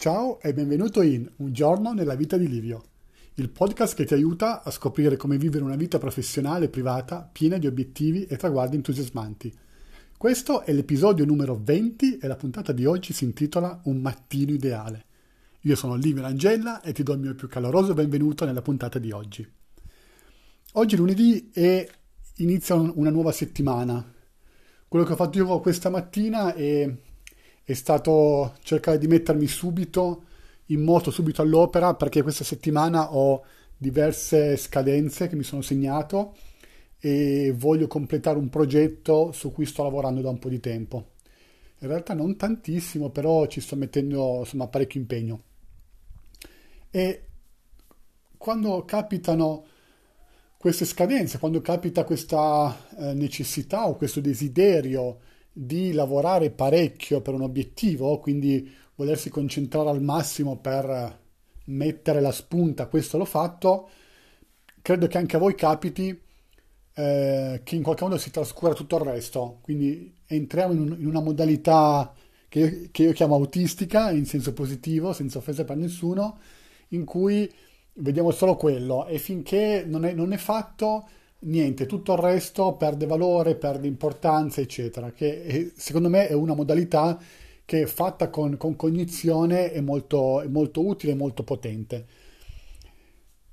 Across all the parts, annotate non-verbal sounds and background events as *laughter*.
Ciao e benvenuto in Un giorno nella vita di Livio, il podcast che ti aiuta a scoprire come vivere una vita professionale e privata piena di obiettivi e traguardi entusiasmanti. Questo è l'episodio numero 20 e la puntata di oggi si intitola Un mattino ideale. Io sono Livio Langella e ti do il mio più caloroso benvenuto nella puntata di oggi. Oggi è lunedì e inizia una nuova settimana. Quello che ho fatto io questa mattina è è stato cercare di mettermi subito in moto, subito all'opera, perché questa settimana ho diverse scadenze che mi sono segnato e voglio completare un progetto su cui sto lavorando da un po' di tempo. In realtà non tantissimo, però ci sto mettendo insomma parecchio impegno. E quando capitano queste scadenze, quando capita questa eh, necessità o questo desiderio di lavorare parecchio per un obiettivo, quindi volersi concentrare al massimo per mettere la spunta, questo l'ho fatto, credo che anche a voi capiti eh, che in qualche modo si trascura tutto il resto, quindi entriamo in, un, in una modalità che io, che io chiamo autistica, in senso positivo, senza offesa per nessuno, in cui vediamo solo quello. E finché non è, non è fatto niente, tutto il resto perde valore, perde importanza, eccetera, che secondo me è una modalità che fatta con, con cognizione è molto, è molto utile molto potente.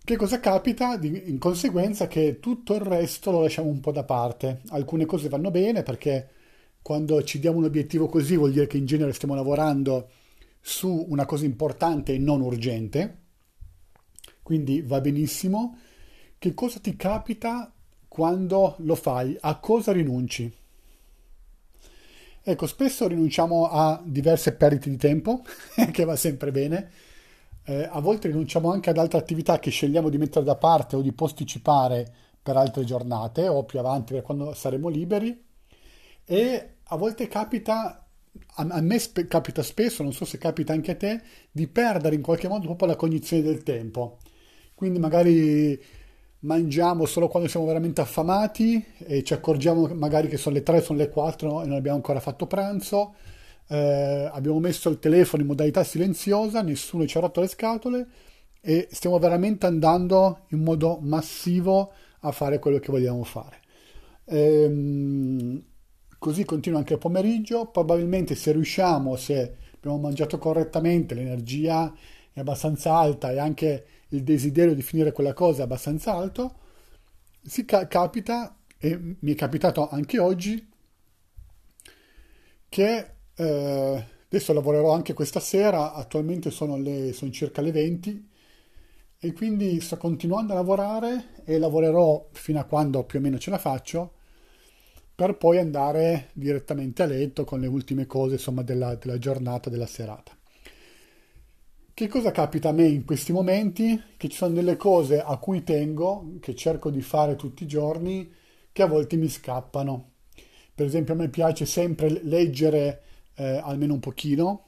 Che cosa capita? in conseguenza che tutto il resto lo lasciamo un po' da parte. Alcune cose vanno bene perché quando ci diamo un obiettivo così vuol dire che in genere stiamo lavorando su una cosa importante e non urgente, quindi va benissimo. Che cosa ti capita quando lo fai, a cosa rinunci? Ecco, spesso rinunciamo a diverse perdite di tempo, *laughs* che va sempre bene. Eh, a volte rinunciamo anche ad altre attività che scegliamo di mettere da parte o di posticipare per altre giornate o più avanti per quando saremo liberi. E a volte capita, a, me spe- capita spesso, non so se capita anche a te, di perdere in qualche modo proprio la cognizione del tempo. Quindi magari mangiamo solo quando siamo veramente affamati e ci accorgiamo magari che sono le 3, sono le 4 e non abbiamo ancora fatto pranzo. Eh, abbiamo messo il telefono in modalità silenziosa, nessuno ci ha rotto le scatole e stiamo veramente andando in modo massivo a fare quello che vogliamo fare. Ehm, così continua anche il pomeriggio. Probabilmente se riusciamo, se abbiamo mangiato correttamente, l'energia è abbastanza alta e anche il desiderio di finire quella cosa è abbastanza alto, si ca- capita, e mi è capitato anche oggi, che eh, adesso lavorerò anche questa sera, attualmente sono, le, sono circa le 20 e quindi sto continuando a lavorare e lavorerò fino a quando più o meno ce la faccio per poi andare direttamente a letto con le ultime cose insomma, della, della giornata, della serata. Che cosa capita a me in questi momenti? Che ci sono delle cose a cui tengo, che cerco di fare tutti i giorni, che a volte mi scappano. Per esempio a me piace sempre leggere eh, almeno un pochino,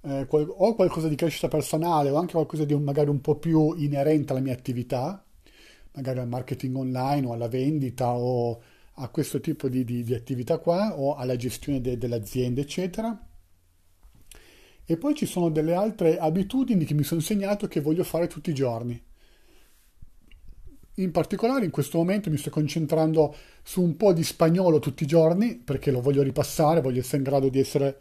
eh, qual- o qualcosa di crescita personale o anche qualcosa di un, magari un po' più inerente alla mia attività, magari al marketing online o alla vendita o a questo tipo di, di, di attività qua o alla gestione de- dell'azienda, eccetera e poi ci sono delle altre abitudini che mi sono insegnato che voglio fare tutti i giorni. In particolare in questo momento mi sto concentrando su un po' di spagnolo tutti i giorni perché lo voglio ripassare, voglio essere in grado di essere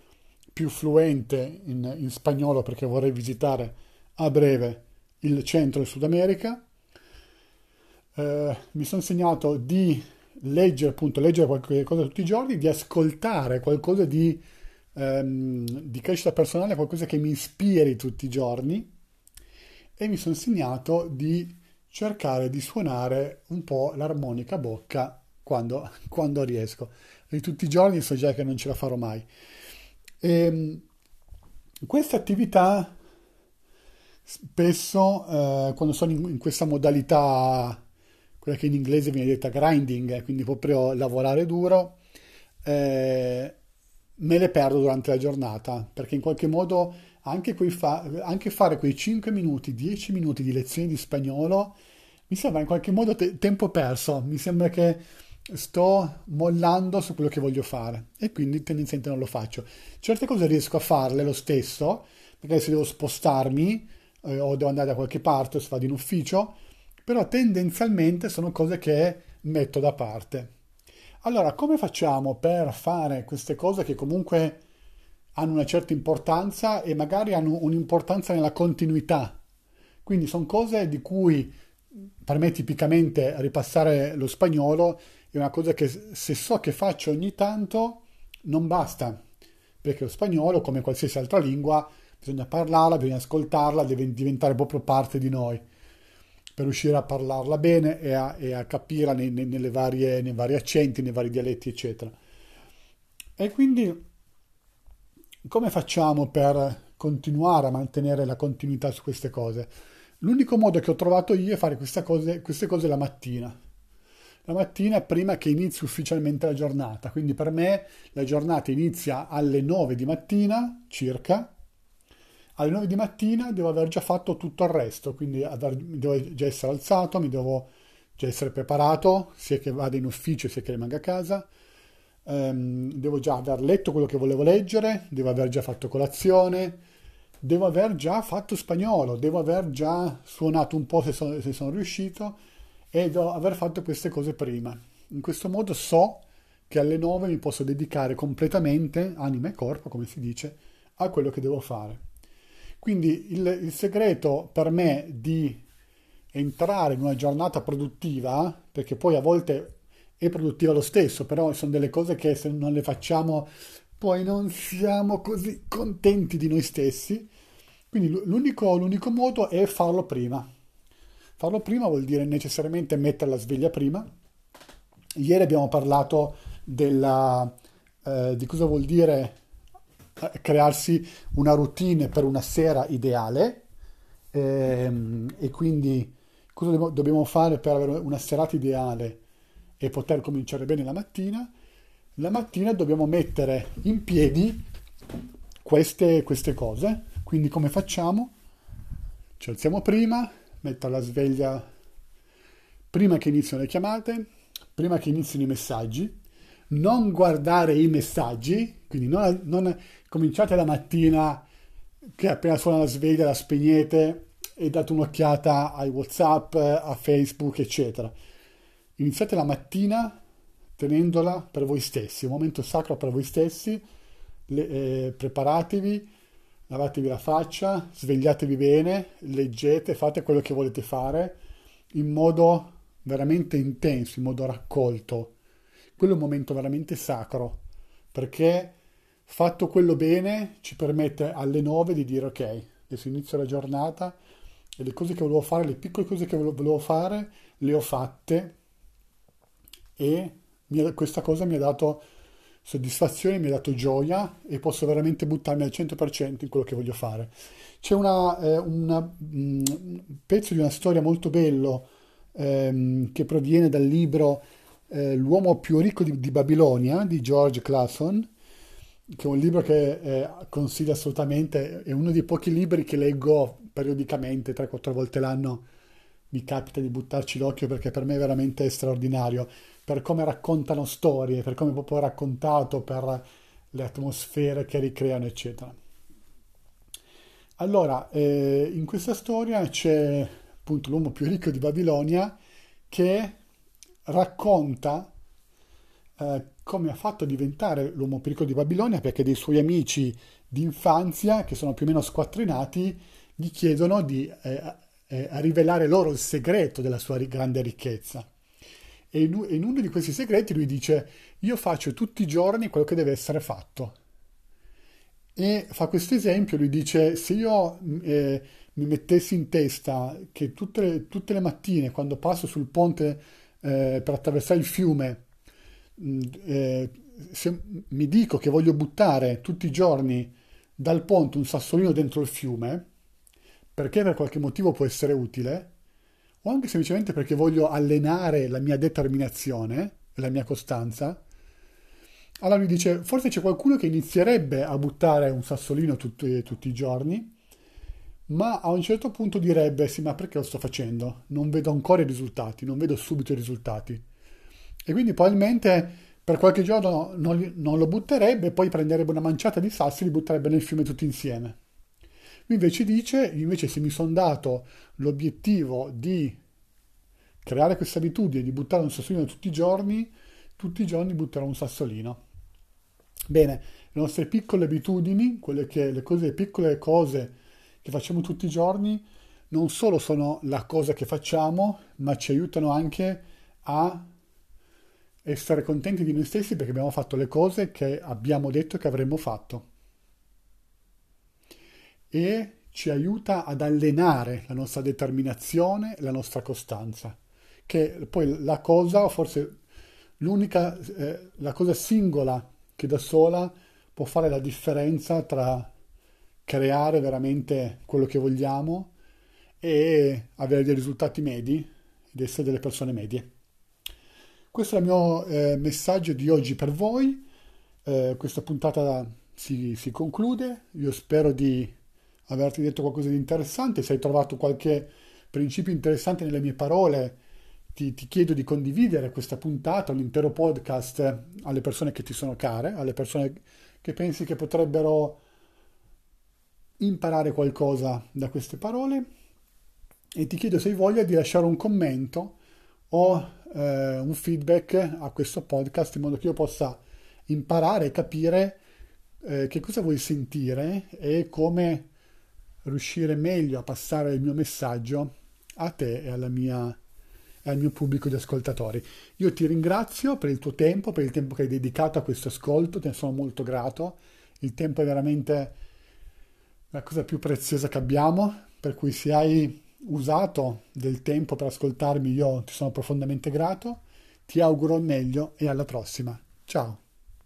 più fluente in, in spagnolo perché vorrei visitare a breve il centro e Sud America. Eh, mi sono insegnato di leggere, appunto, leggere qualcosa tutti i giorni, di ascoltare qualcosa di ehm, di crescita personale, qualcosa che mi ispiri tutti i giorni e mi sono insegnato di cercare di suonare un po' l'armonica bocca quando, *laughs* quando riesco. Di tutti i giorni so già che non ce la farò mai. E, ehm, questa attività spesso eh, quando sono in, in, questa modalità, quella che in inglese viene detta grinding, quindi proprio lavorare duro, eh, me le perdo durante la giornata, perché in qualche modo anche, fa- anche fare quei 5 minuti, 10 minuti di lezioni di spagnolo mi sembra in qualche modo te- tempo perso, mi sembra che sto mollando su quello che voglio fare e quindi tendenzialmente non lo faccio. Certe cose riesco a farle lo stesso, magari se devo spostarmi eh, o devo andare da qualche parte se vado in ufficio, però tendenzialmente sono cose che metto da parte. Allora, come facciamo per fare queste cose che comunque hanno una certa importanza e magari hanno un'importanza nella continuità? Quindi sono cose di cui per me tipicamente ripassare lo spagnolo è una cosa che se so che faccio ogni tanto non basta, perché lo spagnolo, come qualsiasi altra lingua, bisogna parlarla, bisogna ascoltarla, deve diventare proprio parte di noi per riuscire a parlarla bene e a, e a capirla nei, nei, varie, nei vari accenti, nei vari dialetti, eccetera. E quindi come facciamo per continuare a mantenere la continuità su queste cose? L'unico modo che ho trovato io è fare cose, queste cose la mattina. La mattina prima che inizi ufficialmente la giornata. Quindi per me la giornata inizia alle 9 di mattina circa. Alle 9 di mattina devo aver già fatto tutto il resto, quindi aver, devo già essere alzato, mi devo già essere preparato, sia che vada in ufficio sia che rimanga a casa. Um, devo già aver letto quello che volevo leggere, devo aver già fatto colazione, devo aver già fatto spagnolo, devo aver già suonato un po' se sono, se sono riuscito e devo aver fatto queste cose prima. In questo modo so che alle 9 mi posso dedicare completamente, anima e corpo, come si dice, a quello che devo fare. Quindi il, il segreto per me di entrare in una giornata produttiva, perché poi a volte è produttiva lo stesso, però sono delle cose che se non le facciamo poi non siamo così contenti di noi stessi. Quindi l'unico, l'unico modo è farlo prima. Farlo prima vuol dire necessariamente mettere la sveglia prima. Ieri abbiamo parlato della, eh, di cosa vuol dire crearsi una routine per una sera ideale ehm, e quindi cosa dobbiamo fare per avere una serata ideale e poter cominciare bene la mattina la mattina dobbiamo mettere in piedi queste, queste cose. Quindi come facciamo? Ci alziamo prima, metto la sveglia prima che iniziano le chiamate, prima che inizino i messaggi, non guardare i messaggi, quindi non, non cominciate la mattina che appena suona la sveglia la spegnete e date un'occhiata ai Whatsapp, a Facebook, eccetera. Iniziate la mattina tenendola per voi stessi, un momento sacro per voi stessi, le, eh, preparatevi, lavatevi la faccia, svegliatevi bene, leggete, fate quello che volete fare in modo veramente intenso, in modo raccolto. Quello è un momento veramente sacro, perché fatto quello bene ci permette alle 9 di dire ok, adesso inizio la giornata e le cose che volevo fare, le piccole cose che volevo fare, le ho fatte e questa cosa mi ha dato soddisfazione, mi ha dato gioia e posso veramente buttarmi al 100% in quello che voglio fare. C'è una, eh, una, un mm, pezzo di una storia molto bello ehm, che proviene dal libro eh, L'uomo più ricco di, di, Babilonia di George Clason, che è un libro che eh, consiglio assolutamente, è uno dei pochi libri che leggo periodicamente, 3-4 volte l'anno mi capita di buttarci l'occhio perché per me è veramente straordinario per come raccontano storie, per come è proprio raccontato, per le atmosfere che ricreano, eccetera. Allora, eh, in questa storia c'è appunto l'uomo più ricco di Babilonia che racconta eh, come ha fatto a diventare l'uomo più ricco di Babilonia perché dei suoi amici di infanzia, che sono più o meno squattrinati, gli chiedono di eh, eh rivelare loro il segreto della sua grande ricchezza. E in, in uno di questi segreti lui dice io faccio tutti i giorni quello che deve essere fatto. E fa questo esempio, lui dice se io eh, mi mettessi in testa che tutte tutte le mattine quando passo sul ponte eh, per attraversare il fiume, mm, eh, se mi dico che voglio buttare tutti i giorni dal ponte un sassolino dentro il fiume, perché per qualche motivo può essere utile, o anche semplicemente perché voglio allenare la mia determinazione e la mia costanza, allora lui dice, forse c'è qualcuno che inizierebbe a buttare un sassolino tutti, tutti i giorni, ma a un certo punto direbbe, sì, ma perché lo sto facendo? Non vedo ancora i risultati, non vedo subito i risultati. E quindi probabilmente per qualche giorno non, non lo butterebbe, poi prenderebbe una manciata di sassi e li butterebbe nel fiume tutti insieme. Invece dice, invece se mi sono dato l'obiettivo di creare questa abitudine, di buttare un sassolino tutti i giorni, tutti i giorni butterò un sassolino. Bene, le nostre piccole abitudini, quelle che, le, cose, le piccole cose che facciamo tutti i giorni, non solo sono la cosa che facciamo, ma ci aiutano anche a essere contenti di noi stessi perché abbiamo fatto le cose che abbiamo detto che avremmo fatto. E ci aiuta ad allenare la nostra determinazione la nostra costanza, che poi la cosa, forse l'unica, eh, la cosa singola che da sola può fare la differenza tra creare veramente quello che vogliamo e avere dei risultati medi ed essere delle persone medie. Questo è il mio eh, messaggio di oggi per voi. Eh, questa puntata si, si conclude. Io spero di averti detto qualcosa di interessante, se hai trovato qualche principio interessante nelle mie parole, ti, ti, chiedo di condividere questa puntata, l'intero podcast alle persone che ti sono care, alle persone che pensi che potrebbero imparare qualcosa da queste parole e ti chiedo se hai voglia di lasciare un commento o eh, un feedback a questo podcast in modo che io possa imparare e capire eh, che cosa vuoi sentire e come riuscire meglio a passare il mio messaggio a te e mia, al mio pubblico di ascoltatori. Io ti ringrazio per il tuo tempo, per il tempo che hai dedicato a questo ascolto, te ne sono molto grato. Il tempo è veramente la cosa più preziosa che abbiamo, per cui se hai usato del tempo per ascoltarmi io ti sono profondamente grato, ti auguro il meglio e alla prossima. Ciao!